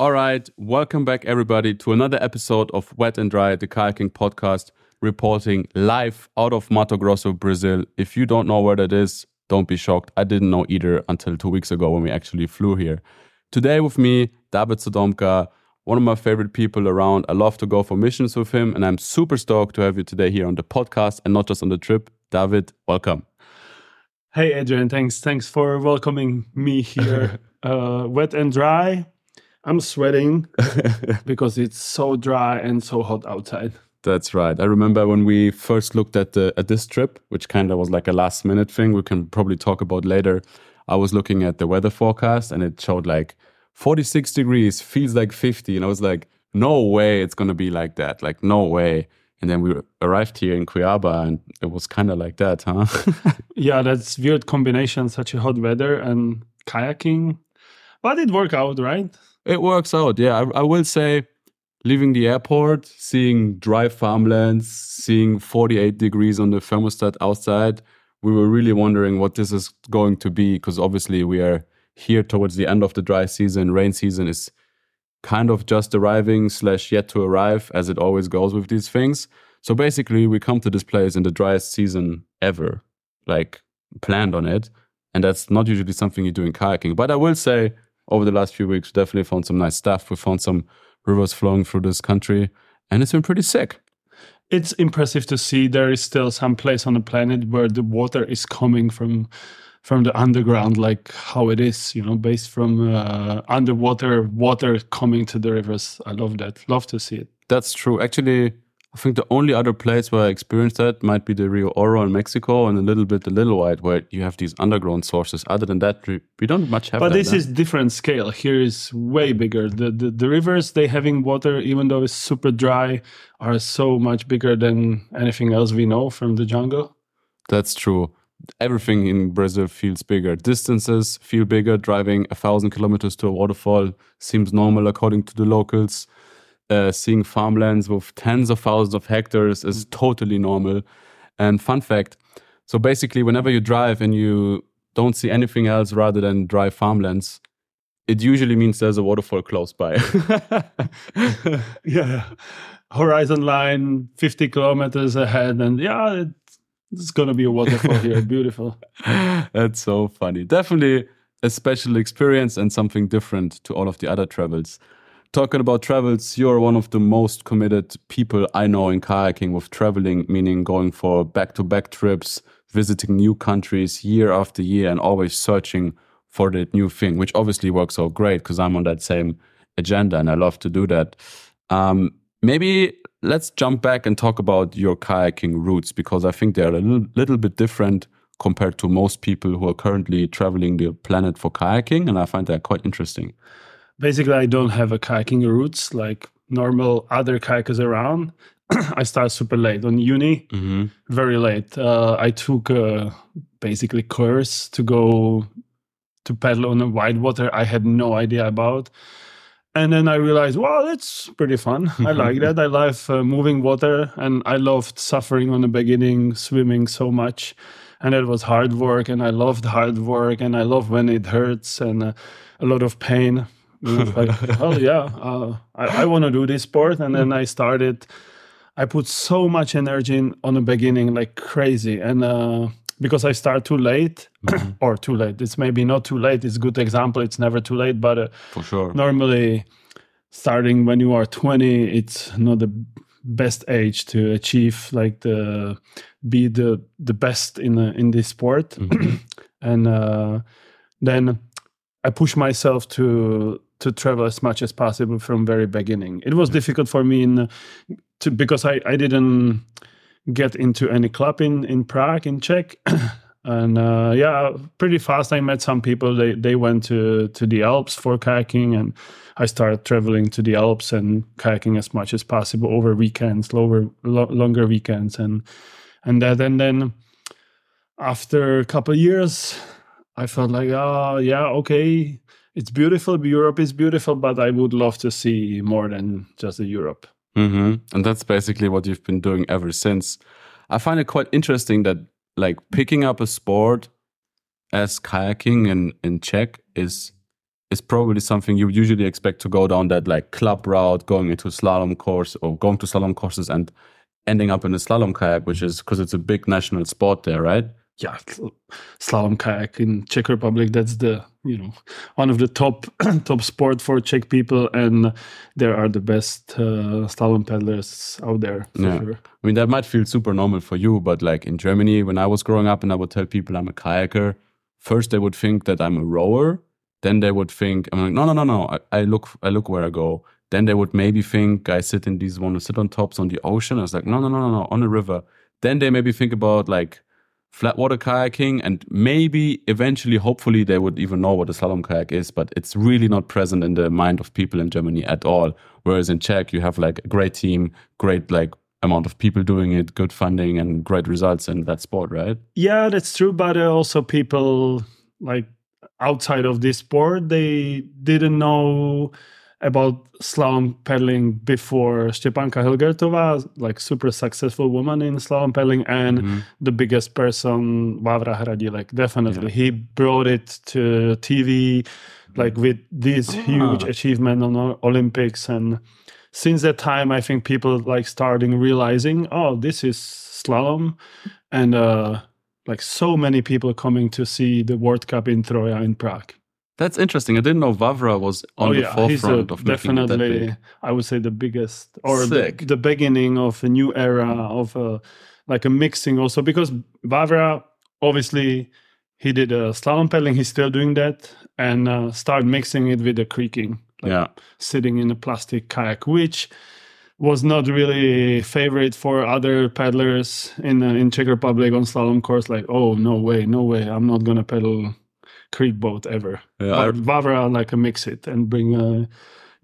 All right, welcome back, everybody, to another episode of Wet and Dry, the kayaking podcast, reporting live out of Mato Grosso, Brazil. If you don't know where that is, don't be shocked. I didn't know either until two weeks ago when we actually flew here. Today with me, David Sodomka, one of my favorite people around. I love to go for missions with him, and I'm super stoked to have you today here on the podcast and not just on the trip. David, welcome. Hey, Adrian, thanks. Thanks for welcoming me here. uh, wet and dry. I'm sweating because it's so dry and so hot outside. That's right. I remember when we first looked at the at this trip, which kind of was like a last minute thing. We can probably talk about later. I was looking at the weather forecast and it showed like 46 degrees, feels like 50, and I was like, no way, it's gonna be like that. Like no way. And then we arrived here in Cuiabá, and it was kind of like that, huh? yeah, that's weird combination, such a hot weather and kayaking. But it worked out, right? It works out, yeah. I, I will say, leaving the airport, seeing dry farmlands, seeing 48 degrees on the thermostat outside, we were really wondering what this is going to be because obviously we are here towards the end of the dry season. Rain season is kind of just arriving slash yet to arrive, as it always goes with these things. So basically, we come to this place in the driest season ever, like planned on it. And that's not usually something you do in kayaking. But I will say, over the last few weeks, we definitely found some nice stuff. We found some rivers flowing through this country, and it's been pretty sick. It's impressive to see there is still some place on the planet where the water is coming from from the underground, like how it is, you know, based from uh, underwater water coming to the rivers. I love that. Love to see it. That's true. Actually, I think the only other place where I experienced that might be the Rio Oro in Mexico and a little bit the Little White, where you have these underground sources. Other than that, we, don't much have. But this is different scale. Here is way bigger. The, the the rivers they having water, even though it's super dry, are so much bigger than anything else we know from the jungle. That's true everything in Brazil feels bigger. Distances feel bigger. Driving a thousand kilometers to a waterfall seems normal according to the locals. Uh, seeing farmlands with tens of thousands of hectares is totally normal. And fun fact so basically, whenever you drive and you don't see anything else rather than dry farmlands, it usually means there's a waterfall close by. yeah. Horizon line 50 kilometers ahead. And yeah, it's gonna be a waterfall here. Beautiful. That's so funny. Definitely a special experience and something different to all of the other travels. Talking about travels, you're one of the most committed people I know in kayaking with traveling, meaning going for back to back trips, visiting new countries year after year, and always searching for that new thing, which obviously works out great because I'm on that same agenda and I love to do that. Um, maybe let's jump back and talk about your kayaking routes because I think they're a little, little bit different compared to most people who are currently traveling the planet for kayaking, and I find that quite interesting. Basically, I don't have a kayaking routes like normal other kayakers around. I started super late on uni, mm-hmm. very late. Uh, I took a basically course to go to paddle on a wide water I had no idea about and then I realized, wow, that's pretty fun. I like that. I love uh, moving water, and I loved suffering on the beginning, swimming so much, and it was hard work, and I loved hard work, and I love when it hurts and uh, a lot of pain. Like, oh yeah, uh, I, I want to do this sport, and then I started. I put so much energy in on the beginning, like crazy, and uh, because I start too late mm-hmm. or too late. It's maybe not too late. It's a good example. It's never too late, but uh, for sure. Normally, starting when you are 20, it's not the best age to achieve like the be the the best in uh, in this sport. Mm-hmm. and uh, then I push myself to to travel as much as possible from very beginning. It was mm-hmm. difficult for me in to because I I didn't get into any club in in Prague in Czech. and uh, yeah, pretty fast I met some people. They they went to to the Alps for kayaking, and I started traveling to the Alps and kayaking as much as possible over weekends, lower lo- longer weekends, and and that. And then after a couple of years, I felt like, oh yeah, okay, it's beautiful. Europe is beautiful, but I would love to see more than just the Europe. Mm-hmm. And that's basically what you've been doing ever since. I find it quite interesting that like picking up a sport as kayaking in, in Czech is is probably something you usually expect to go down that like club route, going into slalom course or going to slalom courses and ending up in a slalom kayak, which is because it's a big national sport there, right? Yeah, slalom kayak in Czech Republic. That's the you know one of the top top sport for Czech people, and there are the best uh, slalom paddlers out there. yeah, Sure. I mean that might feel super normal for you, but like in Germany, when I was growing up and I would tell people I'm a kayaker, first they would think that I'm a rower. Then they would think I'm like, no, no, no, no. I, I look, I look where I go. Then they would maybe think I sit in these want to sit on tops on the ocean. I was like, no, no, no, no, no, on a river. Then they maybe think about like flat water kayaking and maybe eventually, hopefully, they would even know what a slalom kayak is. But it's really not present in the mind of people in Germany at all. Whereas in Czech, you have like a great team, great like amount of people doing it, good funding, and great results in that sport, right? Yeah, that's true. But uh, also, people like outside of this sport, they didn't know about slalom paddling before Stepanka Hilgertova, like super successful woman in slalom paddling, and Mhm. the biggest person, Vavra Hradilek. Definitely, he brought it to TV, like with this Ah. huge achievement on Olympics, and since that time, I think people like starting realizing, oh, this is slalom, and uh, like so many people coming to see the World Cup in Troja in Prague. That's interesting. I didn't know Vavra was on the Oh, he's a, forefront of making that definitely. I would say the biggest or the, the beginning of a new era of uh, like a mixing also because Vavra obviously he did a slalom paddling. He's still doing that and uh, start mixing it with the creeking. Like yeah. sitting in a plastic kayak, which was not really favorite for other paddlers in uh, in Czech Republic on slalom course. Like, oh no way, no way, I'm not gonna pedal creek boat ever. Yeah, I- Vavra like a mix it and bring a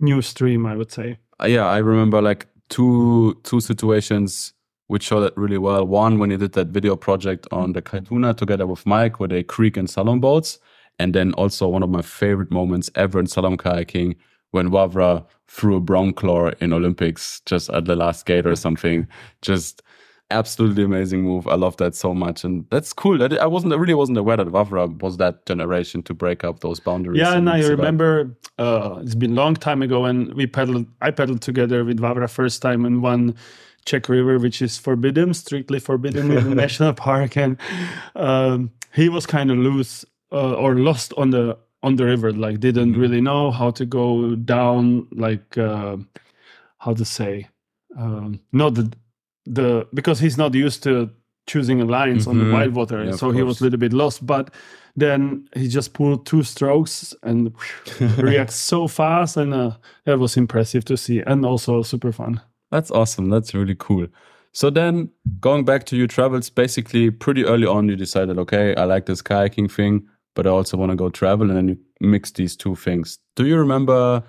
new stream, I would say. Uh, yeah, I remember like two two situations which showed that really well. One when he did that video project on the Kaituna together with Mike, where they creek and slalom boats, and then also one of my favorite moments ever in slalom kayaking when Vavra threw a brown claw in Olympics just at the last gate or something. Just absolutely amazing move. I love that so much, and that's cool. That I wasn't I really wasn't aware that Vavra was that generation to break up those boundaries. Yeah, and I remember uh, it's been a long time ago and we pedaled. I pedaled together with Vavra first time in one Czech river, which is forbidden, strictly forbidden in the national park, and um, he was kind of loose uh, or lost on the on the river. Like didn't Mhm. really know how to go down. Like uh, how to say, um, not the the because he's not used to choosing lines on the Mhm. wild water, Yeah, so he was a little bit lost. But then he just pulled two strokes and reacts so fast, and uh, that was impressive to see, and also super fun. That's awesome. That's really cool. So then going back to your travels, basically pretty early on you decided, okay, I like this kayaking thing, but I also want to go travel and then you mix these two things. Do you remember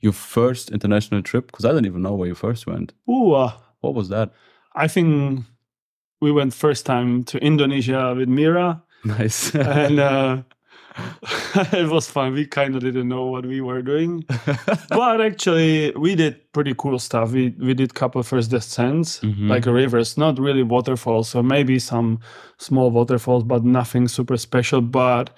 your first international trip? Because I don't even know where you first went. Ooh, uh, What was that? I think we went first time to Indonesia with Mira, Nice. and uh, it was fun. We kind of didn't know what we were doing, but actually we did pretty cool stuff. We we did couple first descents, Mhm. like rivers, not really waterfalls, so maybe some small waterfalls, but nothing super special. But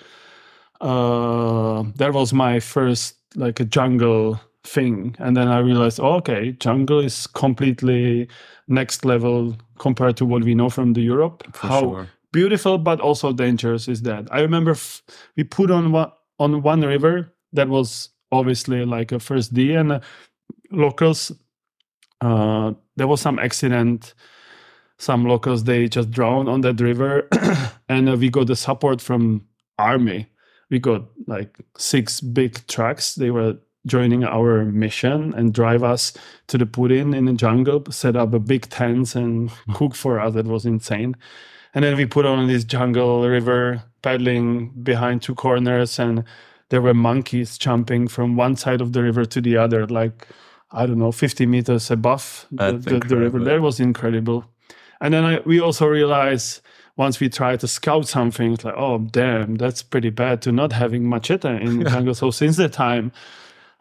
uh, that was my first like a jungle thing, and then I realized, oh, okay, jungle is completely next level compared to what we know from the Europe. For How sure. beautiful but also dangerous is that. I remember f- we put on one on one river that was obviously like a first d and uh, locals uh there was some accident. Some locals they just drowned on that river. And uh, we got the support from army. We got like six big trucks. They were joining our mission and drive us to the Purin in the jungle set up a big tent and hmm. cook for us. That was insane. And then we put on this jungle river paddling behind two corners and there were monkeys jumping from one side of the river to the other like i don't know 50 meters above the, the, the river. That was incredible. And then I, we also realized once we tried to scout something it's like oh damn that's pretty bad to not having machete in the jungle. So since that time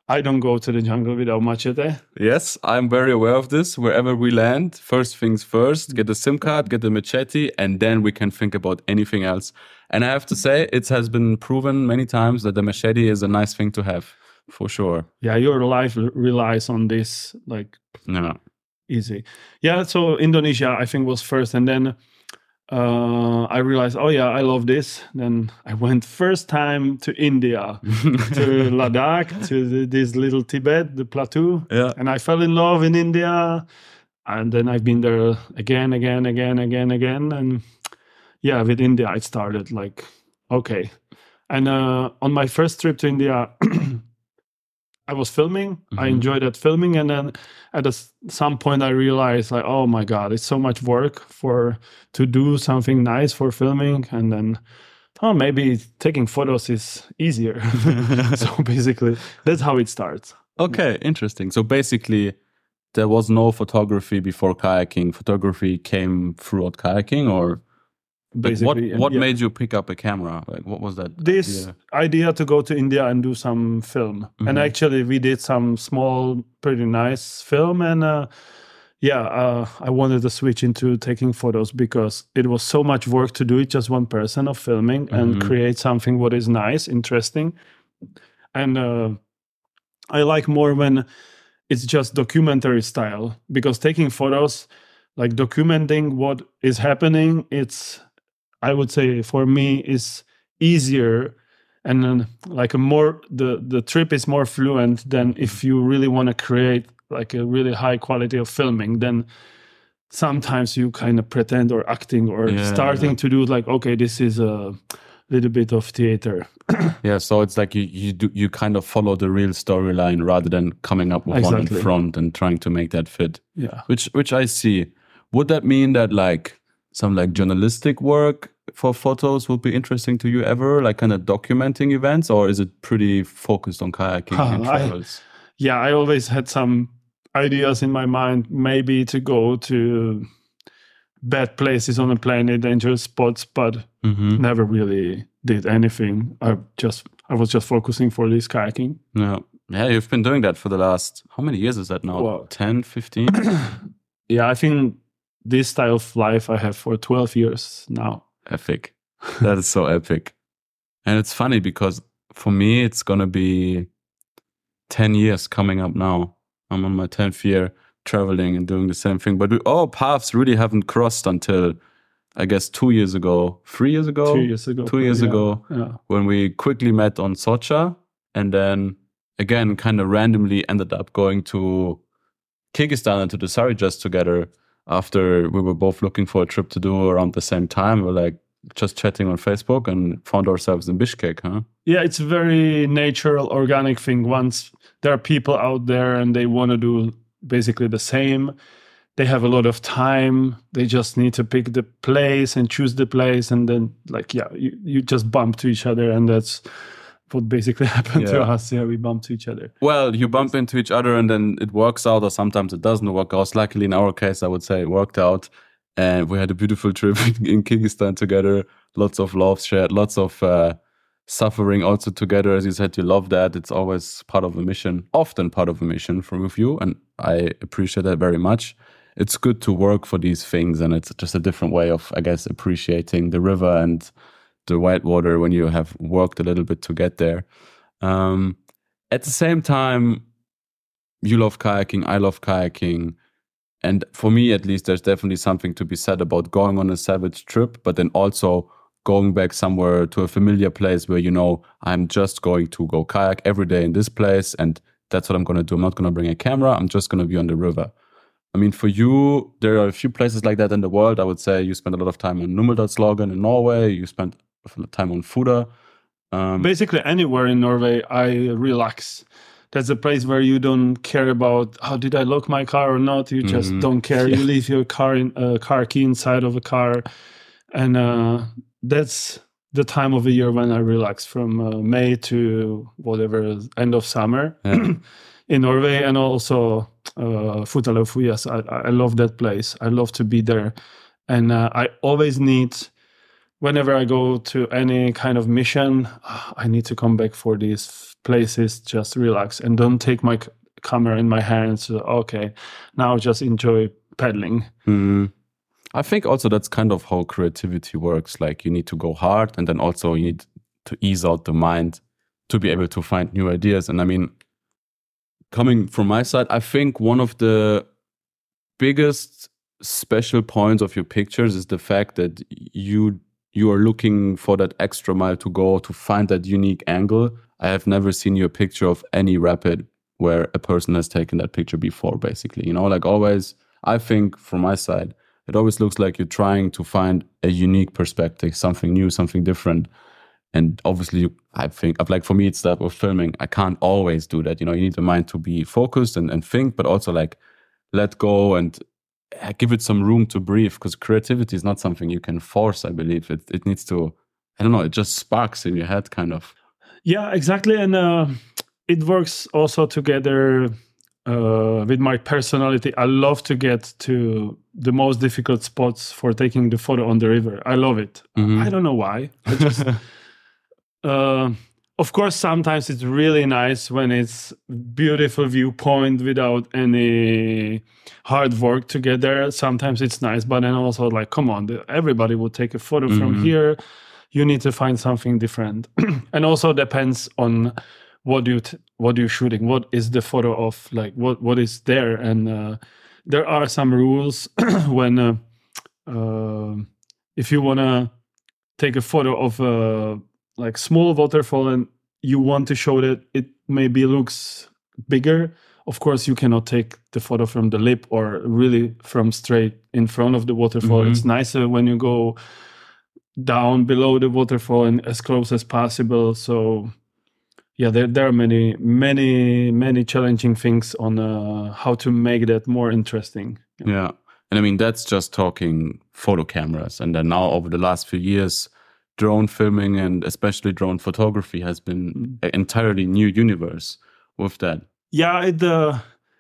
I don't go to the jungle without machete. Yes, I'm very aware of this. Wherever we land, first things first, get the SIM card, get the machete, and then we can think about anything else. And I have to say, it has been proven many times that the machete is a nice thing to have, for sure. Yeah, your life relies on this, like Yeah. easy. Yeah, so Indonesia, I think, was first, and then uh, I realized, oh yeah, I love this. Then I went first time to India, to Ladakh, to the, this little Tibet, the plateau, Yeah. and I fell in love in India. And then I've been there again, again, again, again, again, and yeah, with India, it started like okay. And uh, on my first trip to India, I was filming. I Mhm. enjoyed that filming, and then at a some point, I realized like, oh my god, it's so much work for to do something nice for filming, and then oh maybe taking photos is easier. so basically, that's how it starts. Okay, interesting. So basically, there was no photography before kayaking. Photography came throughout kayaking, or like, what? And What yeah. made you pick up a camera? Like, what was that? this idea? idea to go to India and do some film. And Mhm. actually, we did some small, pretty nice film. And uh, yeah, uh, I wanted to switch into taking photos because it was so much work to do it just one person of filming and Mhm. create something what is nice, interesting. And uh, I like more when it's just documentary style because taking photos, like documenting what is happening, it's I would say for me is easier and then like a more the the trip is more fluent than if you really want to create like a really high quality of filming then sometimes you kind of pretend or acting or Yeah, starting yeah. to do like okay this is a little bit of theater Yeah, so it's like you you do you kind of follow the real storyline rather than coming up with one in front and trying to make that fit. yeah Which which I see. Would that mean that like some like journalistic work for photos would be interesting to you ever, like kind of documenting events, or is it pretty focused on kayaking and I- travels? yeah i always had some ideas in my mind maybe to go to bad places on the planet dangerous spots but hmm never really did anything. I just I was just focusing for this kayaking. Yeah. Yeah, you've been doing that for the last how many years is that now? Wow. 10, 15? Yeah, I think this style of life I have for 12 years now. Epic. That is so epic. And it's funny because for me, it's going to be 10 years coming up now. I'm on my 10th year traveling and doing the same thing. But we, our paths really haven't crossed until, I guess, two years ago, three years ago, Two years ago. two years yeah, ago, Yeah. when we quickly met on Socha. And then again, kind of randomly ended up going to Kyrgyzstan and to the Sari together after we were both looking for a trip to do around the same time. We are like just chatting on Facebook and found ourselves in Bishkek, huh? Yeah, it's a very natural, organic thing. Once there are people out there and they want to do basically the same, they have a lot of time. They just need to pick the place and choose the place. And then, like, yeah, you, you just bump to each other. And that's what basically happened to us. Yeah, we bumped to each other. Well, you bump into each other and then it works out, or sometimes it doesn't work out. Luckily, in our case, I would say it worked out. And we had a beautiful trip in Kyrgyzstan together. Lots of love shared, lots of uh, suffering also together. As you said, you love that. It's always part of a mission, often part of a mission from with you. And I appreciate that very much. It's good to work for these things. And it's just a different way of, I guess, appreciating the river and the whitewater when you have worked a little bit to get there. Um, at the same time, you love kayaking, I love kayaking. And for me, at least, there's definitely something to be said about going on a savage trip, but then also going back somewhere to a familiar place where you know I'm just going to go kayak every day in this place, and that's what I'm going to do. I'm not going to bring a camera, I'm just going to be on the river. I mean, for you, there are a few places like that in the world. I would say you spend a lot of time on Numedalslågen in Norway, you spend time on Fuda. Um, Basically, anywhere in Norway, I relax. That's a place where you don't care about how did I lock my car or not. You just Mhm. don't care. You leave your car in uh, car key inside of a car, and uh, that's the time of the year when I relax from uh, May to whatever end of summer Yeah. in Norway, and also uh, I, I love that place. I love to be there, and uh, I always need whenever I go to any kind of mission, ah, I need to come back for these places, just relax and don't take my camera in my hands. Okay, now just enjoy paddling. Mm. I think also that's kind of how creativity works. Like you need to go hard, and then also you need to ease out the mind to be able to find new ideas. And I mean, coming from my side, I think one of the biggest special points of your pictures is the fact that you you are looking for that extra mile to go to find that unique angle. I have never seen your picture of any rapid where a person has taken that picture before, basically. You know, like always, I think from my side, it always looks like you're trying to find a unique perspective, something new, something different. And obviously, I think, like for me, it's that with filming, I can't always do that. You know, you need the mind to be focused and, and think, but also like let go and give it some room to breathe because creativity is not something you can force, I believe. It, it needs to, I don't know, it just sparks in your head kind of. Yeah, exactly. And uh, it works also together uh, with my personality. I love to get to the most difficult spots for taking the photo on the river. I love it. Mhm. I don't know why. I just, uh, of course, sometimes it's really nice when it's beautiful viewpoint without any hard work to get there Sometimes it's nice, but then also like, come on, everybody will take a photo from Mhm. here. You need to find something different, and also depends on what you t- what you're shooting. What is the photo of? Like what what is there? And uh, there are some rules when uh, uh, if you wanna take a photo of a like small waterfall and you want to show that it maybe looks bigger of course you cannot take the photo from the lip or really from straight in front of the waterfall Mhm. it's nicer when you go down below the waterfall and as close as possible so yeah there, there are many many many challenging things on uh, how to make that more interesting Yeah. And I mean, that's just talking photo cameras. And then now, over the last few years, drone filming and especially drone photography has been an entirely new universe with that. yeah it uh,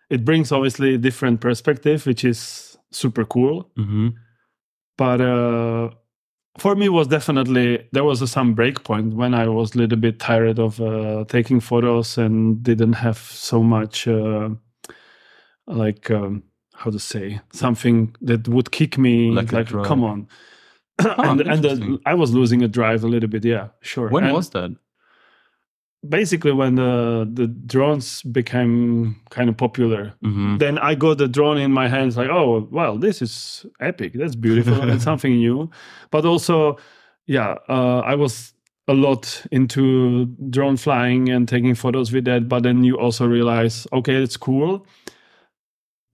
it brings obviously a different perspective which is super cool Mm-hmm. but uh, for me was definitely there was a, some breakpoint when I was a little bit tired of uh, taking photos and didn't have so much uh, like um, how to say something that would kick me Like like, come on and and the. I was losing a drive a little bit yeah sure When And was that? basically when the the drones became kind of popular Mm-hmm. then I got the drone in my hands, like, oh, well, this is epic. That's beautiful and something new. But also, yeah, uh, I was a lot into drone flying and taking photos with that. But then you also realize, okay, it's cool.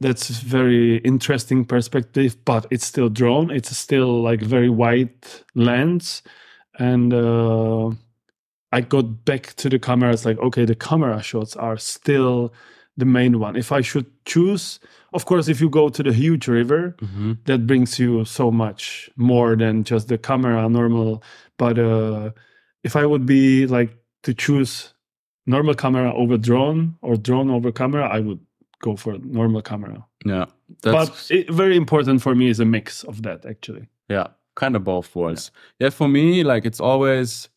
That's very interesting perspective, but it's still drone. It's still like very wide lens. And uh, I got back to the camera. It's like, okay, the camera shots are still the main one. If I should choose, of course, if you go to the huge river, Mm-hmm. that brings you so much more than just the camera normal. But uh, if I would be like to choose normal camera over drone or drone over camera, I would go for normal camera. Yeah. That's, but it, very important for me is a mix of that actually. Yeah, kind of both worlds. Yeah. for me, like it's always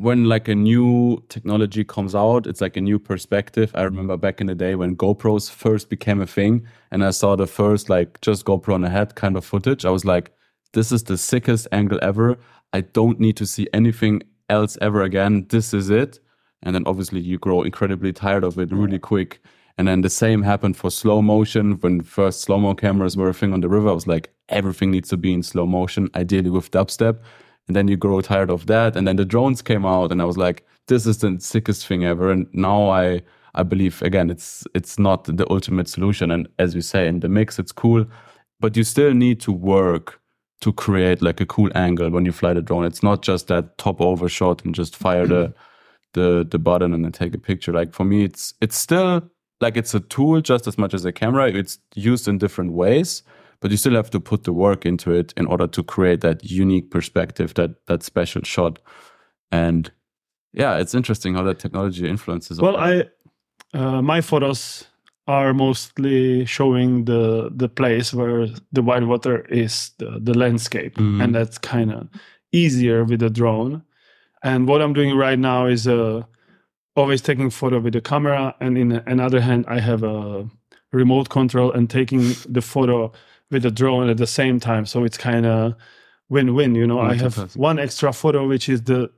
when like a new technology comes out, it's like a new perspective. I remember back in the day when GoPros first became a thing and I saw the first like just GoPro on the head kind of footage. I was like, this is the sickest angle ever. I don't need to see anything else ever again. This is it. And then obviously you grow incredibly tired of it really quick. And then the same happened for slow motion. When first slow mo cameras were a thing on the river, I was like, everything needs to be in slow motion, ideally with dubstep. And then you grow tired of that. And then the drones came out, and I was like, this is the sickest thing ever. And now I I believe again, it's it's not the ultimate solution. And as we say, in the mix, it's cool, but you still need to work to create like a cool angle when you fly the drone. It's not just that top over shot and just fire the the the button and then take a picture. Like for me, it's it's still like it's a tool just as much as a camera. It's used in different ways, but you still have to put the work into it in order to create that unique perspective, that that special shot. And yeah, it's interesting how that technology influences. Well. I uh, my photos are mostly showing the the place where the white water is the, the landscape Mhm. and that's kind of easier with a drone. And what I'm doing right now is uh, always taking photo with the camera, and in another hand, I have a remote control and taking the photo with the drone at the same time. So it's kind of win-win. You know, I have one extra photo, which is the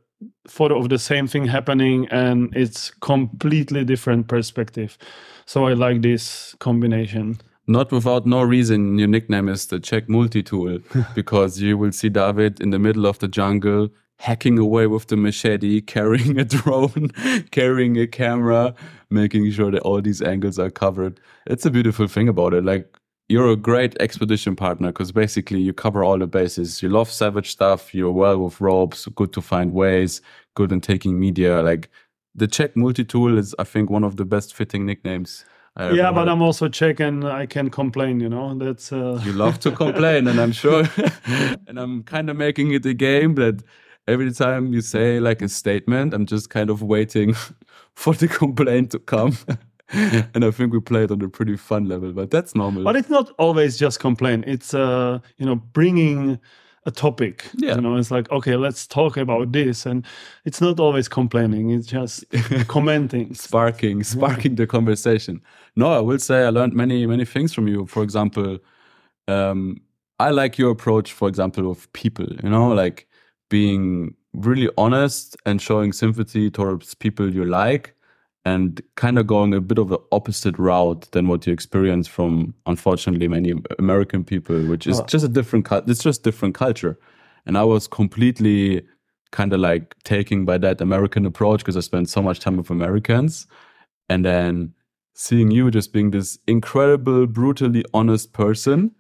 photo of the same thing happening, and it's completely different perspective. So I like this combination. Not without no reason, your nickname is the Czech multi tool because you will see David in the middle of the jungle hacking away with the machete, carrying a drone, carrying a camera, making sure that all these angles are covered. It's a beautiful thing about it. Like you're a great expedition partner because basically you cover all the bases. You love savage stuff. You're well with ropes, good to find ways, good in taking media. Like the Czech multi tool is, I think, one of the best fitting nicknames yeah, but I'm also Czech and I can complain. You know, that's uh... you love to complain, and I'm sure, and I'm kind of making it a game that every time you say like a statement, I'm just kind of waiting for the complaint to come. and I think we played on a pretty fun level, but that's normal. But it's not always just complain. It's uh, you know, bringing a topic. Yeah. You know, it's like, okay, let's talk about this. And it's not always complaining, it's just commenting. Sparking, sparking yeah. the conversation. No, I will say I learned many, many things from you. For example, um, I like your approach, for example, of people, you know, like being really honest and showing sympathy towards people you like and kind of going a bit of the opposite route than what you experience from unfortunately many American people, which is oh. just a different it's just different culture. And I was completely kind of like taking by that American approach because I spent so much time with Americans. And then seeing you just being this incredible, brutally honest person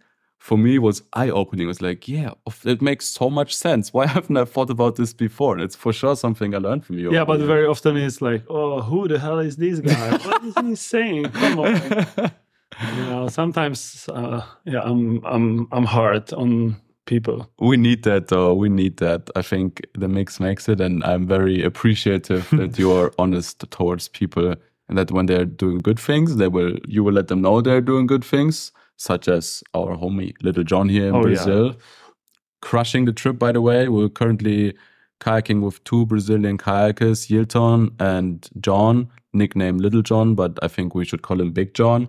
for me was eye opening. It was like, yeah, it makes so much sense. Why haven't I thought about this before? And it's for sure something I learned from you. Yeah, but very often it's like, oh, who the hell is this guy? what is he saying? Come on. you know, sometimes, uh, yeah, I'm, I'm, I'm hard on people. We need that, though. We need that. I think the mix makes it, and I'm very appreciative that you are honest towards people, and that when they're doing good things, they will you will let them know they're doing good things such as our homie Little John here in oh, Brazil. Yeah. Crushing the trip, by the way. We're currently kayaking with two Brazilian kayakers, Yilton and John, nicknamed Little John, but I think we should call him Big John.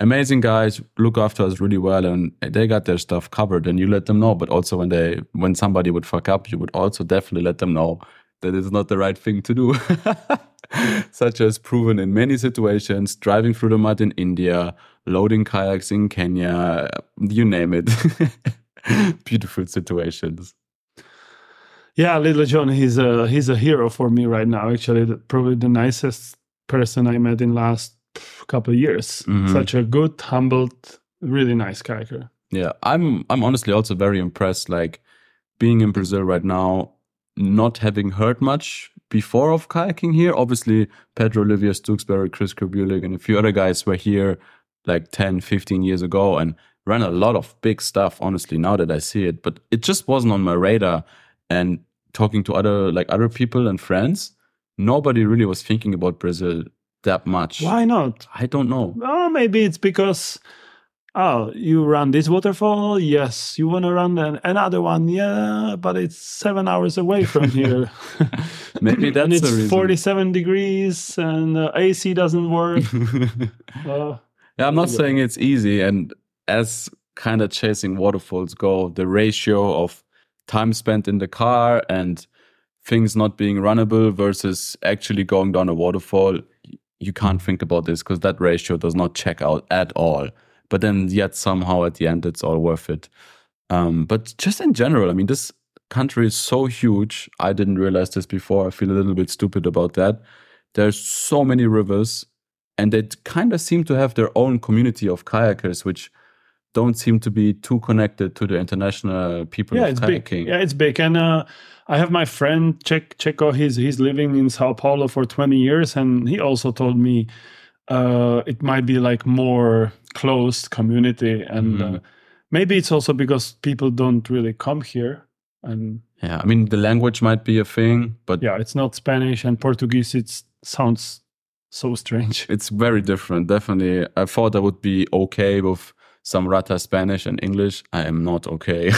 Amazing guys, look after us really well, and they got their stuff covered. And you let them know. But also, when they when somebody would fuck up, you would also definitely let them know that it's not the right thing to do. Such as proven in many situations, driving through the mud in India, loading kayaks in Kenya, you name it. Beautiful situations. Yeah, little John, he's a he's a hero for me right now. Actually, probably the nicest person I met in last couple of years. Mm-hmm. Such a good, humbled, really nice kayaker. Yeah, I'm I'm honestly also very impressed. Like being in Brazil right now, not having heard much before of kayaking here. Obviously, Pedro Oliva Stookesberry, Chris Korbulic, and a few other guys were here like 10, 15 years ago and ran a lot of big stuff, honestly, now that I see it. But it just wasn't on my radar. And talking to other like other people and friends, nobody really was thinking about Brazil that much. Why not? I don't know. Well, maybe it's because oh, you run this waterfall? Yes. You want to run an, another one? Yeah, but it's seven hours away from here. Maybe that's and it's the reason. 47 degrees and uh, AC doesn't work. uh, yeah, I'm not saying it's easy. And as kind of chasing waterfalls go, the ratio of time spent in the car and things not being runnable versus actually going down a waterfall, you can't think about this because that ratio does not check out at all. But then, yet somehow at the end, it's all worth it. Um, but just in general, I mean, this country is so huge. I didn't realize this before. I feel a little bit stupid about that. There's so many rivers, and they kind of seem to have their own community of kayakers, which don't seem to be too connected to the international people yeah, it's kayaking. Big. Yeah, it's big. And uh, I have my friend Checo. He's he's living in Sao Paulo for 20 years, and he also told me uh, it might be like more closed community, and mm-hmm. uh, maybe it's also because people don't really come here. And yeah, I mean the language might be a thing, but yeah, it's not Spanish and Portuguese. It sounds so strange. It's very different. Definitely. I thought I would be okay with some rata Spanish and English. I am not okay.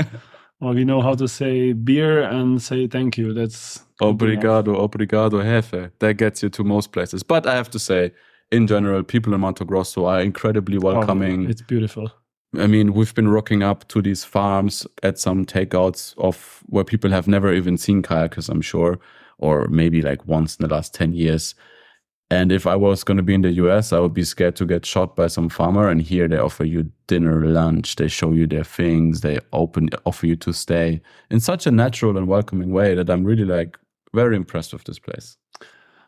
well, we know how to say beer and say thank you. That's good enough. Obrigado, obrigado, jefe. That gets you to most places. But I have to say, in general, people in Mato Grosso are incredibly Oh, welcoming. it's beautiful. I mean, we've been rocking up to these farms at some takeouts of where people have never even seen kayakers, I'm sure, or maybe like once in the last 10 years. And if I was going to be in the US, I would be scared to get shot by some farmer. And here they offer you dinner, lunch, they show you their things, they open, offer you to stay in such a natural and welcoming way that I'm really like very impressed with this place.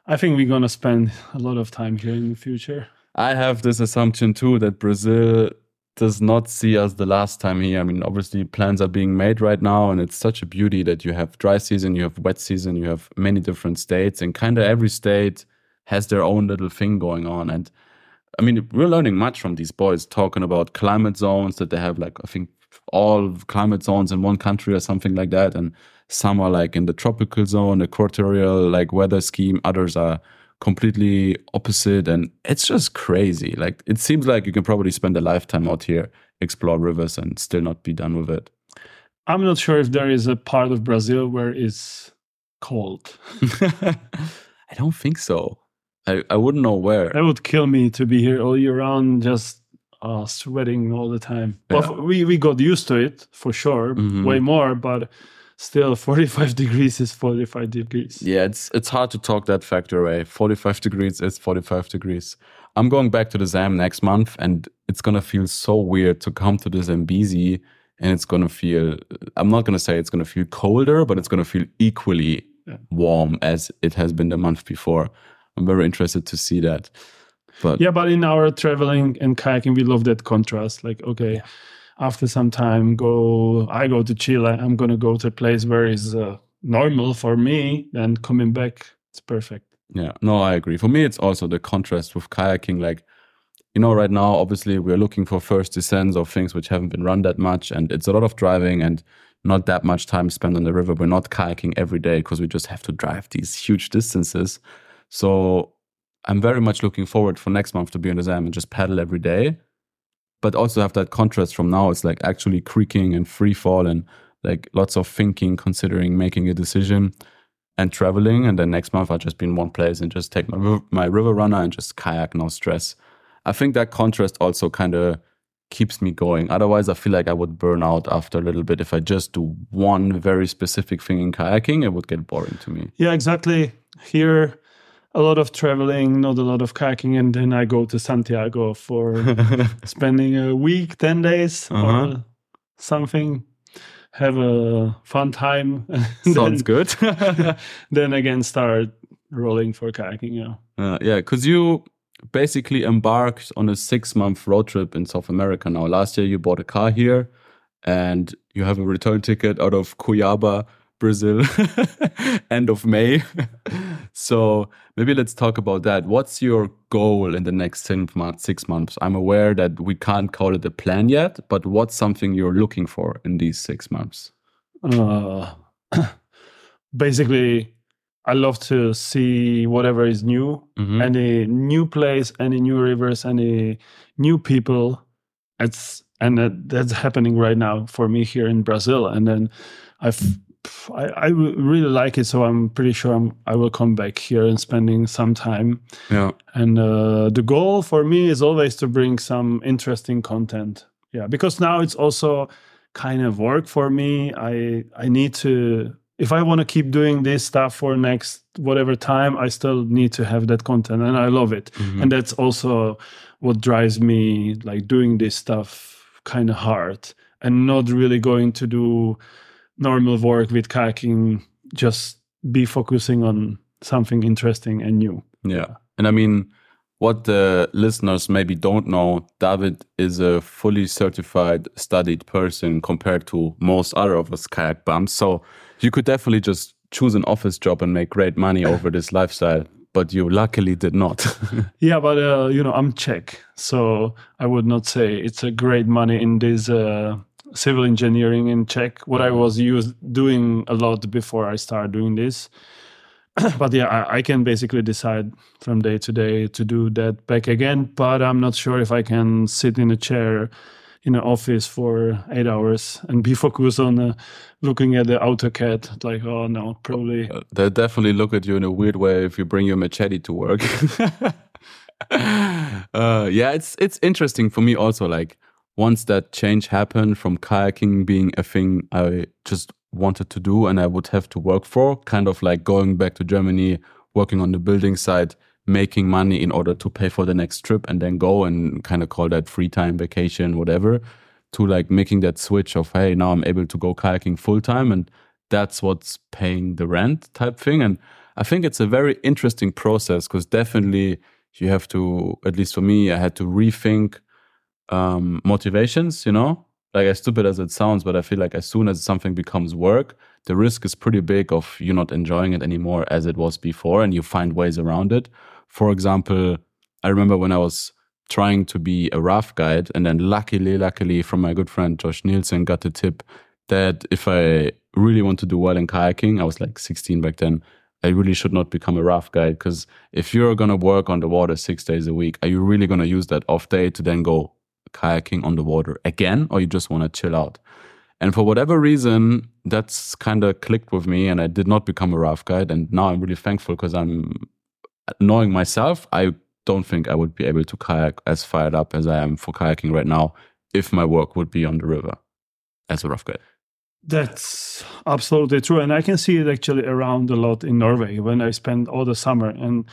I think we're gonna spend a lot of time here in the future. I have this assumption too that Brazil does not see us the last time here. I mean, obviously plans are being made right now, and it's such a beauty that you have dry season, you have wet season, you have many different states, and kind of every state has their own little thing going on. And I mean, we're learning much from these boys talking about climate zones that they have, like I think all climate zones in one country or something like that, and some are like in the tropical zone, equatorial like weather scheme. Others are completely opposite and it's just crazy like it seems like you can probably spend a lifetime out here explore rivers and still not be done with it I'm not sure if there is a part of Brazil where it's cold. i don't think so i, I wouldn't know where That would kill me to be here all year round, just uh, sweating all the time. Yeah. Well, we we got used to it for sure, Mhm. way more, but still, 45 degrees is 45 degrees. yeah it's it's hard to talk that factor away 45 degrees is 45 degrees i'm going back to the zam next month and it's gonna feel so weird to come to the zambezi and it's gonna feel i'm not gonna say it's gonna feel colder but it's gonna feel equally Yeah. warm as it has been the month before i'm very interested to see that but Yeah, but in our traveling and kayaking, we love that contrast. Like, okay, after some time, go I go to Chile. I'm gonna go to a place where it's uh, normal for me. Then coming back, it's perfect. Yeah, no, I agree. For me, it's also the contrast with kayaking. Like, you know, right now, obviously, we're looking for first descents of things which haven't been run that much, and it's a lot of driving and not that much time spent on the river. We're not kayaking every day because we just have to drive these huge distances. So, I'm very much looking forward for next month to be on the Zam and just paddle every day, but also have that contrast from now. It's like actually creeking and free fall and like lots of thinking, considering making a decision and traveling. And then next month I'll just be in one place and just take my my river runner and just kayak, no stress. I think that contrast also kind of keeps me going. Otherwise, I feel like I would burn out after a little bit. If I just do one very specific thing in kayaking, it would get boring to me. Yeah, exactly. Here, a lot of traveling, not a lot of kayaking, and then I go to Santiago for spending a week, ten days, Uh-huh. or something. Have a fun time. Sounds then, good. then again, start rolling for kayaking. Yeah. Uh, yeah, because you basically embarked on a six month road trip in South America now. Last year, you bought a car here and you have a return ticket out of Cuiabá, Brazil, end of May. So maybe let's talk about that. What's your goal in the next six months? Six months? I'm aware that we can't call it a plan yet, but what's something you're looking for in these six months? Uh, basically, I love to see whatever is new, Mhm. any new place, any new rivers, any new people. It's and that, that's happening right now for me here in Brazil. And then I've I, I really like it, so I'm pretty sure I'm, I will come back here and spending some time. Yeah. And uh, the goal for me is always to bring some interesting content. Yeah, because now it's also kind of work for me. I I need to if I want to keep doing this stuff for next whatever time, I still need to have that content, and I love it. Mhm. And that's also what drives me, like doing this stuff kind of hard and not really going to do normal work with kayaking. Just be focusing on something interesting and new. Yeah. And I mean, what the listeners maybe don't know, David is a fully certified, studied person compared to most other of us kayak bums. So you could definitely just choose an office job and make great money over this lifestyle. But you luckily did not. Yeah, but uh, you know, I'm Czech, so I would not say it's a great money in this uh, civil engineering in Czech. What I was used doing a lot before I started doing this. but yeah, I, I can basically decide from day to day to do that back again. But I'm not sure if I can sit in a chair in an office for eight hours and be focused on uh, looking at the AutoCAD. Like, oh no, probably. Uh, they definitely look at you in a weird way if you bring your machete to work. uh, yeah, it's it's interesting for me also. Like once that change happened from kayaking being a thing I just wanted to do and I would have to work for, kind of like going back to Germany, working on the building side making money in order to pay for the next trip and then go and kind of call that free time vacation whatever to like making that switch of hey now i'm able to go kayaking full time and that's what's paying the rent type thing. And i think it's a very interesting process because definitely you have to at least for me i had to rethink um, motivations you know like as stupid as it sounds but i feel like as soon as something becomes work the risk is pretty big of you not enjoying it anymore as it was before and you find ways around it for example, I remember when I was trying to be a raft guide, and then luckily, luckily, from my good friend Josh Neilson, got the tip that if I really want to do well in kayaking, I was like 16 back then. I really should not become a raft guide because if you're gonna work on the water six days a week, are you really gonna use that off day to then go kayaking on the water again, or you just want to chill out? And for whatever reason, that's kind of clicked with me, and I did not become a raft guide. And now I'm really thankful because I'm knowing myself, I don't think I would be able to kayak as fired up as I am for kayaking right now if my work would be on the river as a raft guide. That's absolutely true. And I can see it actually around a lot in Norway when I spend all the summer. And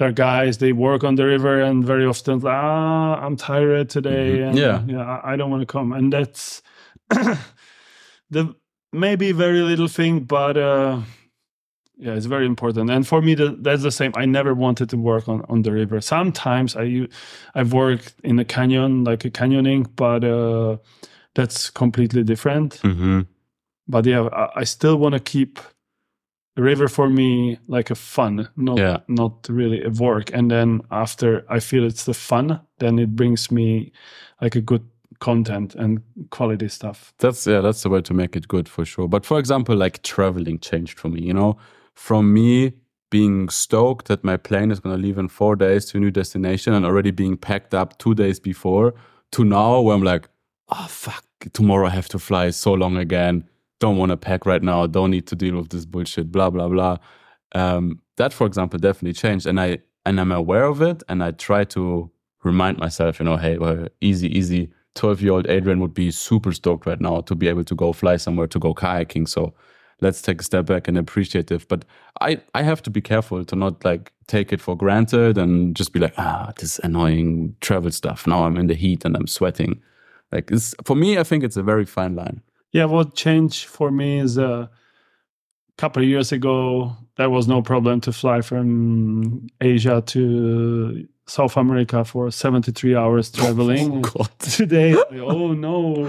there are guys, they work on the river and very often, ah, I'm tired today. Mm-hmm. And, yeah. Yeah, I don't want to come. And that's the maybe very little thing, but uh, yeah it's very important and for me that's the same i never wanted to work on, on the river sometimes i i've worked in a canyon like a canyoning but uh, that's completely different mm-hmm. but yeah i, I still want to keep the river for me like a fun not yeah. not really a work and then after i feel it's the fun then it brings me like a good content and quality stuff that's yeah that's the way to make it good for sure but for example like traveling changed for me you know from me being stoked that my plane is going to leave in four days to a new destination and already being packed up two days before to now where I'm like, oh, fuck, tomorrow I have to fly so long again. Don't want to pack right now. Don't need to deal with this bullshit, blah, blah, blah. Um, that, for example, definitely changed. And I, and I'm aware of it. And I try to remind myself, you know, hey, well, easy, easy. 12 year old Adrian would be super stoked right now to be able to go fly somewhere to go kayaking. So let's take a step back and appreciate it. But I, I have to be careful to not like take it for granted and just be like, ah, this annoying travel stuff. Now I'm in the heat and I'm sweating. Like it's for me, I think it's a very fine line. Yeah, what changed for me is uh, a couple of years ago, there was no problem to fly from Asia to South America for 73 hours traveling. Oh, god Today, oh no,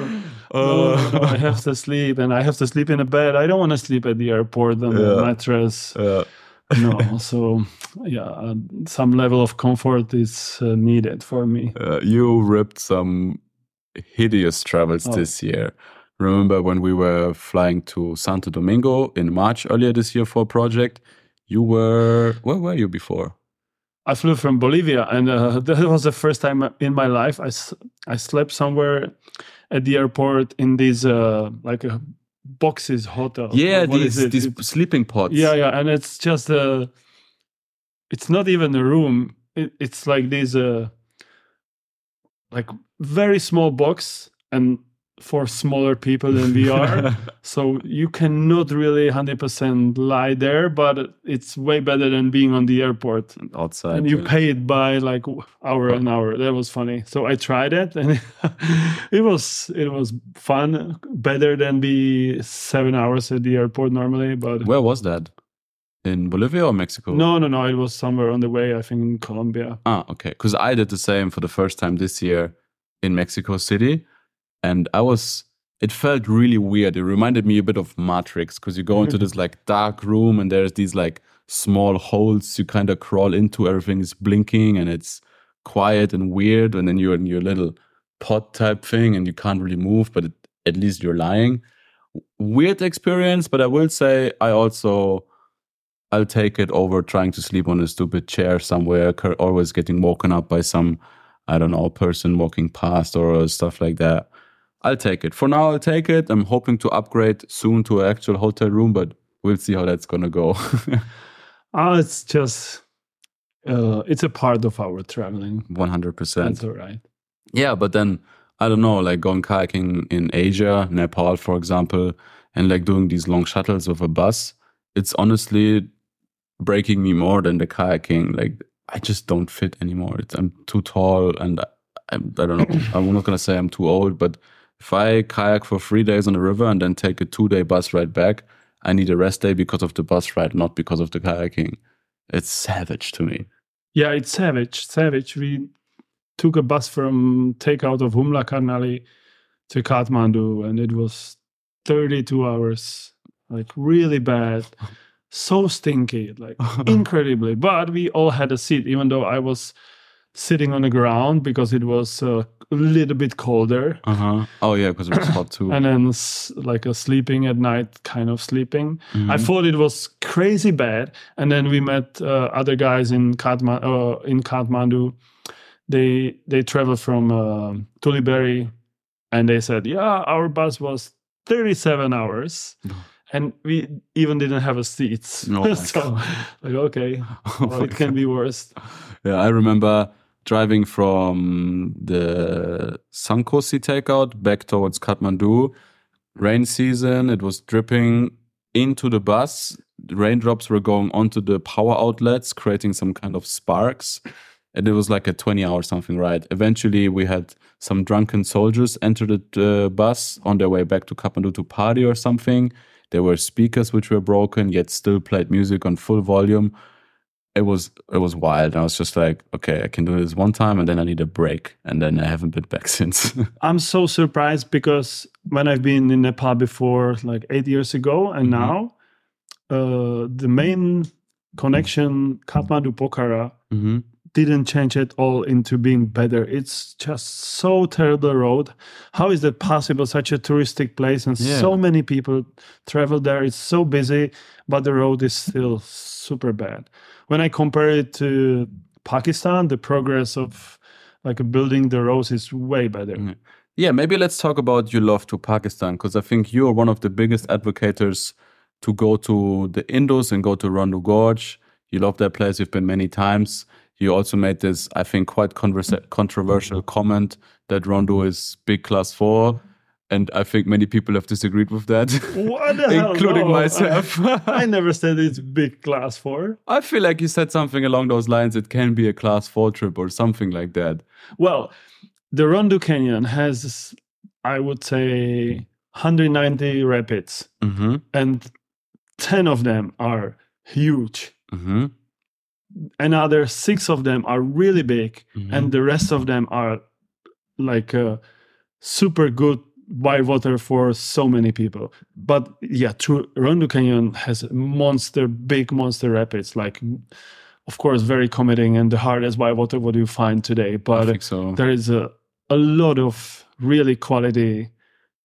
uh, no, no, I have to sleep and I have to sleep in a bed. I don't want to sleep at the airport on yeah. the mattress. Yeah. no, so yeah, uh, some level of comfort is uh, needed for me. Uh, you ripped some hideous travels oh. this year. Remember when we were flying to Santo Domingo in March earlier this year for a project? You were, where were you before? I flew from Bolivia, and uh, that was the first time in my life I, I slept somewhere at the airport in these uh, like a boxes hotel. Yeah, what these these sleeping pods. Yeah, yeah, and it's just a. Uh, it's not even a room. It, it's like this, uh, like very small box, and for smaller people than we are. so you cannot really 100% lie there, but it's way better than being on the airport outside. And you pay it by like hour an hour. That was funny. So I tried it and it was it was fun, better than the 7 hours at the airport normally, but Where was that? In Bolivia or Mexico? No, no, no. It was somewhere on the way, I think in Colombia. Ah, okay. Because I did the same for the first time this year in Mexico City and I was it felt really weird. It reminded me a bit of Matrix because you go into mm-hmm. this like dark room and there's these like small holes you kind of crawl into. Everything is blinking and it's quiet and weird. And then you're in your little pod type thing and you can't really move, but it, at least you're lying. Weird experience, but I will say I also I'll take it over trying to sleep on a stupid chair somewhere, always getting woken up by some I don't know person walking past or stuff like that I'll take it. For now, I'll take it. I'm hoping to upgrade soon to an actual hotel room, but we'll see how that's gonna go. oh, it's just uh, it's a part of our traveling. One hundred percent. That's all right. Yeah, but then I don't know, like going kayaking in Asia, Nepal, for example, and like doing these long shuttles with a bus. It's honestly breaking me more than the kayaking. Like I just don't fit anymore. It's, I'm too tall, and I, I don't know. I'm not gonna say I'm too old, but if I kayak for three days on the river and then take a two day bus ride back, I need a rest day because of the bus ride, not because of the kayaking. It's savage to me. Yeah, it's savage. Savage. We took a bus from takeout of Humla Karnali to Kathmandu, and it was 32 hours. Like really bad. So stinky, like incredibly. But we all had a seat, even though I was sitting on the ground because it was uh, a little bit colder. Uh-huh. Oh yeah, because it was hot too. and then s- like a sleeping at night kind of sleeping. I thought it was crazy bad. And then we met uh, other guys in Kathmandu, uh, in kathmandu. They they traveled from uh, Thuli Bheri and they said yeah our bus was 37 hours and we even didn't have a seat. Oh my so like okay. Oh well, it can be worse. Yeah, I remember driving from the Sun Kosi takeout back towards Kathmandu. Rain season, it was dripping into the bus. Raindrops were going onto the power outlets, creating some kind of sparks. And it was like a 20 hour something ride. Eventually, we had some drunken soldiers enter the uh, bus on their way back to Kathmandu to party or something. There were speakers which were broken, yet still played music on full volume it was it was wild. I was just like, okay, I can do this one time, and then I need a break, and then I haven't been back since. I'm so surprised because when I've been in Nepal before, like eight years ago, and now uh, the main connection Kathmandu Pokhara hmm didn't change at all into being better. It's just so terrible road. How is that possible? Such a touristic place and Yeah. so many people travel there. It's so busy, but the road is still super bad. When I compare it to Pakistan, the progress of like building the roads is way better. Mm. Yeah, maybe let's talk about your love to Pakistan because I think you are one of the biggest advocates to go to the Indus and go to Rondu Gorge. You love that place. You've been many times. You also made this, I think, quite controversial comment that Rondu is big class four. And I think many people have disagreed with that, including No. myself. I never said it's big class four. I feel like you said something along those lines. It can be a class four trip or something like that. Well, the Rondu Canyon has, I would say, 190 rapids, Mm-hmm. and 10 of them are huge. Mm-hmm. Another six of them are really big, Mhm. and the rest of them are like uh, super good white water for so many people. But yeah, true. Rondu Canyon has monster, big monster rapids. Like, of course, very committing and the hardest white water what you find today. I But think so. there is a, a lot of really quality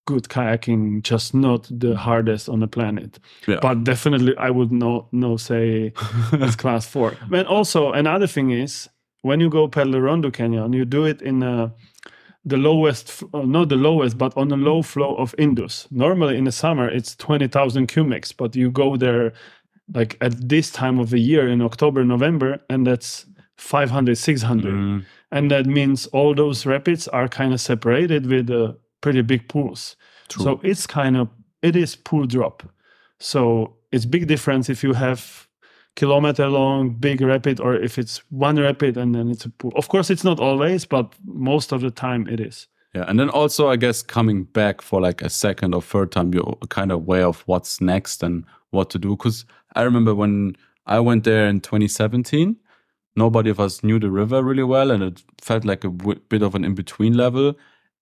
good kayaking just not the hardest on the planet Yeah. but definitely i would no no say it's class four and also another thing is when you go paddle Rondu Canyon, you do it in uh, the lowest, uh, not the lowest, but on a low flow of Indus. Normally in the summer it's twenty thousand cubics, but you go there like at this time of the year in October, November, and that's 500, 600. Mm. and that means all those rapids are kind of separated with uh, pretty big pools. True. So it's kind of it is pool drop. So it's big difference if you have kilometer long big rapid or if it's one rapid and then it's a pool. Of course, it's not always, but most of the time it is. Yeah, and then also I guess coming back for like a second or third time, you're kind of aware of what's next and what to do. Because I remember when I went there in 2017, nobody of us knew the river really well, and it felt like a bit of an in between level.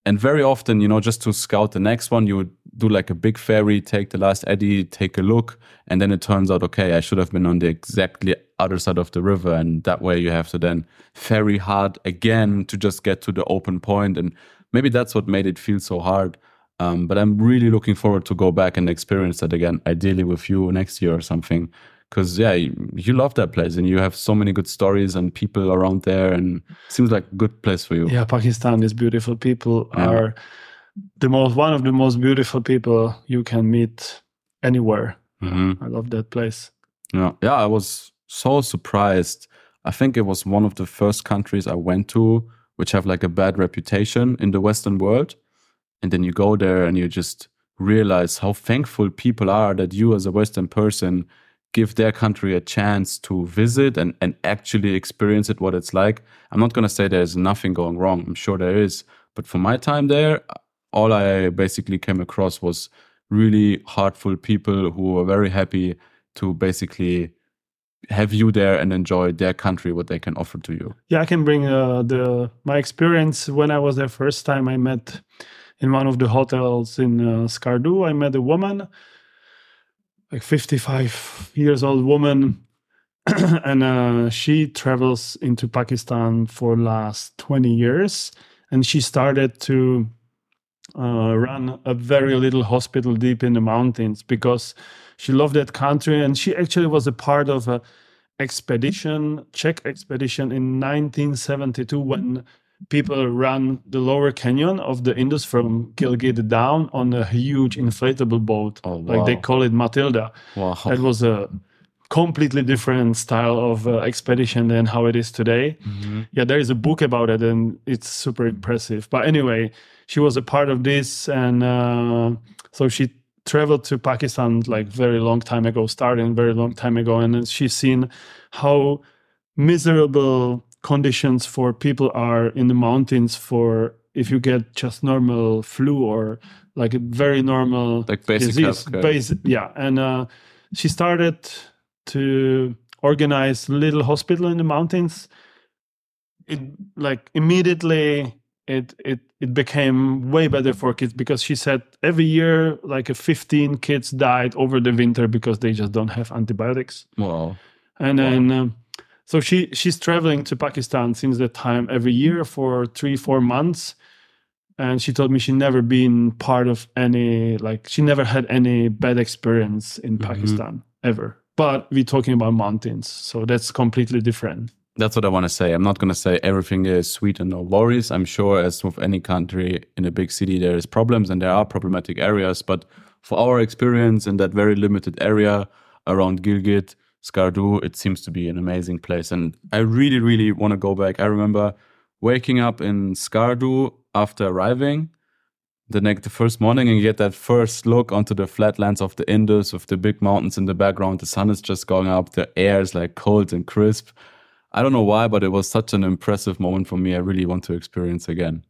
And very often, you know, just to scout the next one, you would do like a big ferry, take the last eddy, take a look, and then it turns out, okay, I should have been on the exactly other side of the river, and that way you have to then ferry hard again to just get to the open point, and maybe that's what made it feel so hard. Um, but I'm really looking forward to go back and experience that again, ideally with you next year or something. Because yeah, you, you love that place and you have so many good stories and people around there, and seems like a good place for you. Yeah, Pakistan is beautiful. People Yeah. are the most one of the most beautiful people you can meet anywhere. Mhm. I love that place. Yeah, yeah, I was so surprised. I think it was one of the first countries I went to which have like a bad reputation in the Western world. And then you go there and you just realize how thankful people are that you, as a Western person, give their country a chance to visit and, and actually experience it, what it's like. I'm not going to say there's nothing going wrong. I'm sure there is. But for my time there, all I basically came across was really heartful people who were very happy to basically have you there and enjoy their country, what they can offer to you. Yeah, I can bring uh, the my experience when I was there first time. I met in one of the hotels in uh, Skardu. I met a woman, like 55 years old woman, and uh, she travels into Pakistan for last 20 years, and she started to uh, run a very little hospital deep in the mountains because she loved that country and she actually was a part of a expedition czech expedition in 1972 when people run the lower canyon of the indus from gilgit down on a huge inflatable boat. Oh, like they call it matilda. Wow. that was a completely different style of uh, expedition than how it is today. Mhm. yeah there is a book about it and it's super impressive. But anyway she was a part of this and uh, so she traveled to pakistan like very long time ago starting very long time ago and she's seen how miserable conditions for people are in the mountains for if you get just normal flu or like a very normal Like basic disease. basic yeah. And uh, she started to organize little hospital in the mountains. It like immediately it it it became way better for kids because she said every year like a 15 kids died over the winter because they just don't have antibiotics. Wow. and then um, so she she's traveling to pakistan since that time every year for three four months and she told me she never been part of any like she never had any bad experience in mm-hmm. pakistan ever but we're talking about mountains so that's completely different That's what I want to say. I'm not going to say everything is sweet and no worries. I'm sure, as with any country in a big city, there is problems and there are problematic areas. But for our experience in that very limited area around Gilgit, Skardu, it seems to be an amazing place. And I really, really want to go back. I remember waking up in Skardu after arriving the next the first morning and you get that first look onto the flatlands of the Indus with the big mountains in the background. The sun is just going up. The air is like cold and crisp. I don't know why, but it was such an impressive moment for me. I really want to experience again.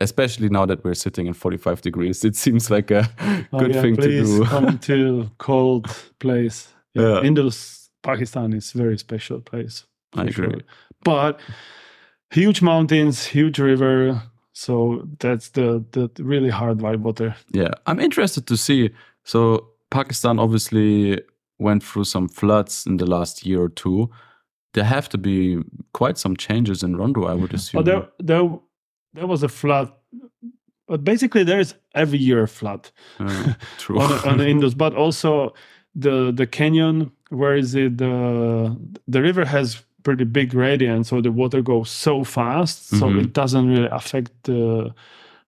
Especially now that we're sitting in 45 degrees. It seems like a Oh, good yeah, thing to do. come to cold place yeah, Yeah. indus pakistan is very special place I agree. but huge mountains huge river so that's the the really hard white water Yeah, I'm interested to see. So Pakistan obviously went through some floods in the last year or two. There have to be quite some changes in Rondu, I would assume. Oh, there, there, there was a flood. But basically, there is every year a flood Uh, true. on, the- on the Indus. But also, the the canyon, where is it? The the river has pretty big gradient, so the water goes so fast, so Mhm. it doesn't really affect the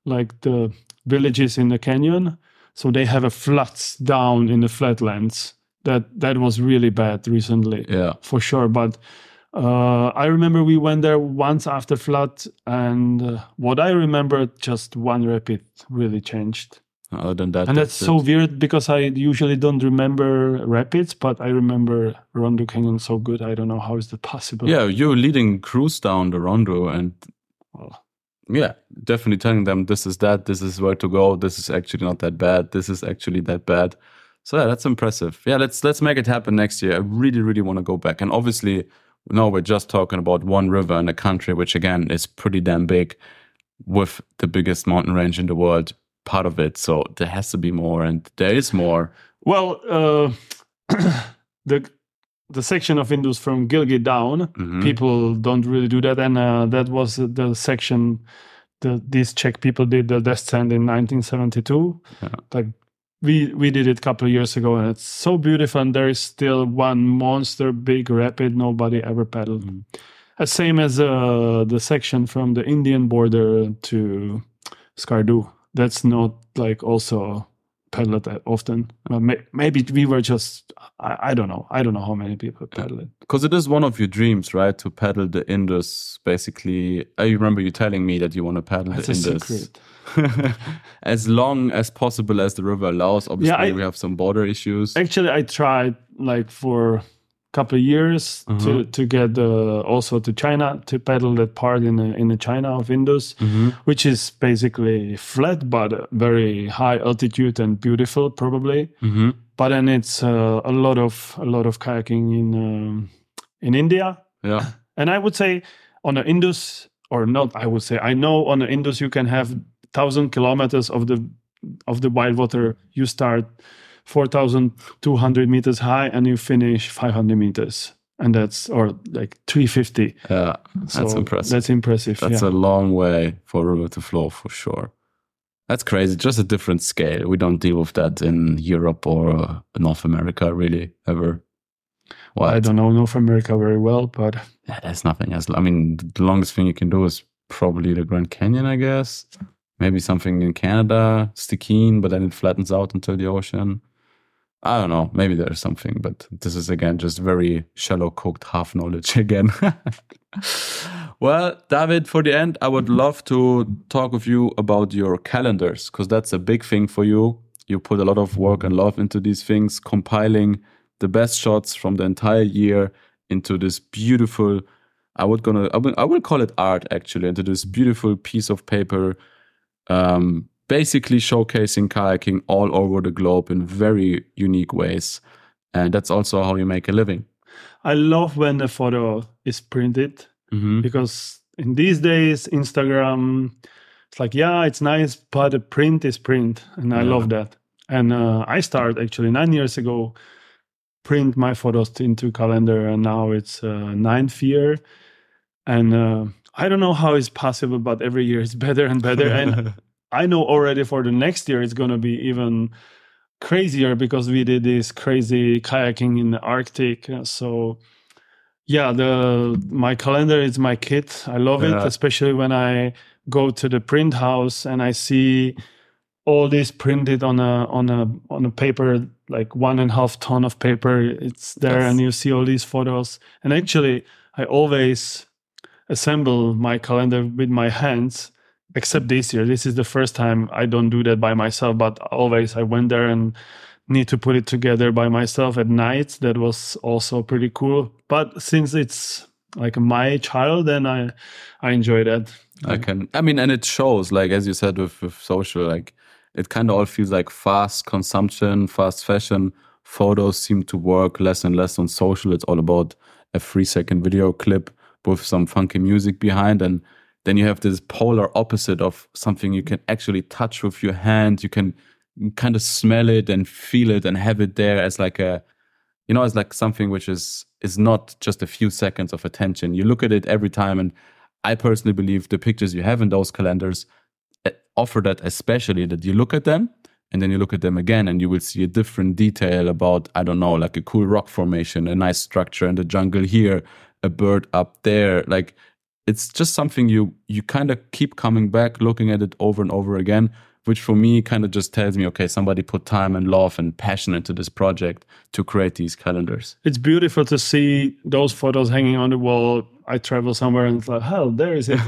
like the villages in the canyon. So they have a floods down in the flatlands. That that was really bad recently yeah. for sure. But uh, I remember we went there once after flood, and uh, what I remember, just one rapid really changed. Oh, Other than that, And that's so weird because I usually don't remember rapids, but I remember Rondu Canyon so good. I don't know how is that possible. Yeah, you're leading crews down the Rondu and Well, yeah, definitely telling them this is that, this is where to go, this is actually not that bad, this is actually that bad. So yeah, that's impressive. Yeah, let's let's make it happen next year. I really, really want to go back. And obviously, no, we're just talking about one river in a country which again is pretty damn big with the biggest mountain range in the world, part of it. So there has to be more and there is more. well uh, the the section of Indus from Gilgit down, Mhm. people don't really do that, and uh, that was the section the these Czech people did the descent in 1972. Yeah. Like we we did it a couple of years ago, and it's so beautiful. And there is still one monster big rapid nobody ever paddled. Uh, same as uh, the section from the Indian border to Skardu. That's not like also paddled that often. Well, may, maybe we were just I, I, don't know. I don't know how many people paddle it. Because it is one of your dreams, right? To paddle the Indus. Basically, I remember you telling me that you want to paddle That's the Indus as long as possible as the river allows. Obviously, yeah, I, we have some border issues. Actually, I tried like for couple of years mm-hmm. to to get uh, also to China to paddle that part in the, in the China of Indus, mm-hmm. which is basically flat but very high altitude and beautiful probably. Mm-hmm. But then it's uh, a lot of a lot of kayaking in um, in India. Yeah, and I would say on the Indus or not, I would say I know on the Indus you can have thousand kilometers of the of the wild water. You start 4,200 meters high and you finish 500 meters. And that's, or like 350. Yeah, that's so impressive. That's impressive. That's yeah. a long way for river to flow for sure. That's crazy. Just a different scale. We don't deal with that in Europe or uh, North America really ever. Well, I don't know North America very well, but yeah, there's nothing else. I mean, the longest thing you can do is probably the Grand Canyon, I guess. Maybe something in Canada, Stikine, but then it flattens out until the ocean. I don't know. Maybe there's something, but this is again just very shallow cooked half knowledge again. well, David, for the end, I would love to talk with you about your calendars because that's a big thing for you. You put a lot of work and love into these things, compiling the best shots from the entire year into this beautiful. I would gonna I will, I will call it art actually into this beautiful piece of paper um, basically showcasing kayaking all over the globe in very unique ways. And that's also how you make a living. I love when the photo is printed mm-hmm. because in these days, Instagram, it's like, yeah, it's nice, but the print is print. And I yeah. love that. And uh, I started actually nine years ago, print my photos into calendar. And now it's uh, ninth year. And uh, I don't know how it's possible, but every year it's better and better. And I know already for the next year it's going to be even crazier because we did this crazy kayaking in the Arctic. Uh, so yeah, the my calendar is my kit. I love yeah. it, especially when I go to the print house and I see all this printed on a on a on a paper like one and a half ton of paper. It's there, and you see all these photos. And actually, I always assemble my calendar with my hands except this year. This is the first time I don't do that by myself, but always I went there and need to put it together by myself at night. That was also pretty cool. But since it's like my child, then I I enjoy that. I can. I mean, and it shows. Like as you said with, with social, like it kind of all feels like fast consumption, fast fashion. Photos seem to work less and less on social. It's all about a three second video clip with some funky music behind and then you have this polar opposite of something you can actually touch with your hand. You can kind of smell it and feel it and have it there as like a, you know, as like something which is is not just a few seconds of attention. You look at it every time, and I personally believe the pictures you have in those calendars eh, offer that, especially that you look at them and then you look at them again and you will see a different detail about i don't know like a cool rock formation a nice structure in the jungle here a bird up there like it's just something you you kind of keep coming back looking at it over and over again which for me kind of just tells me okay somebody put time and love and passion into this project to create these calendars. It's beautiful to see those photos hanging on the wall. I travel somewhere and it's like hell there is it.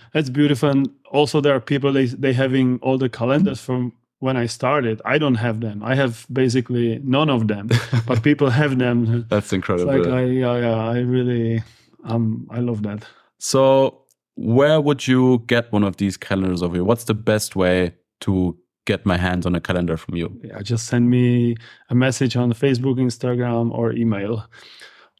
That's beautiful. And also there are people they they having all the calendars from when i started. I don't have them. I have basically none of them but people have them. That's incredible. It's like i yeah, i really um i love that so, where would you get one of these calendars of you? What's the best way to get my hands on a calendar from you? Yeah, just send me a message on Facebook, Instagram, or email.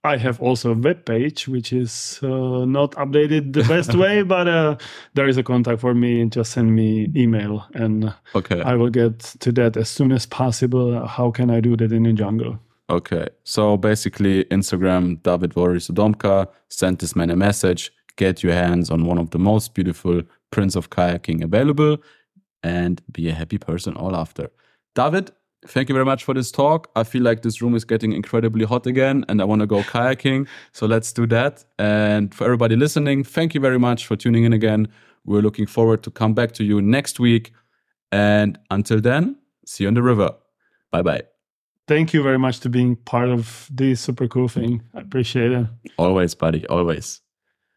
I have also a web page, which is uh, not updated the best way, but uh, there is a contact for me. And just send me email, and okay. I will get to that as soon as possible. How can I do that in the jungle? Okay, so basically, Instagram David Voris Domka send this man a message get your hands on one of the most beautiful prints of kayaking available and be a happy person all after. David, thank you very much for this talk. I feel like this room is getting incredibly hot again and I want to go kayaking. So let's do that. And for everybody listening, thank you very much for tuning in again. We're looking forward to come back to you next week. And until then, see you on the river. Bye bye. Thank you very much to being part of this super cool thing. I appreciate it. Always, buddy. Always.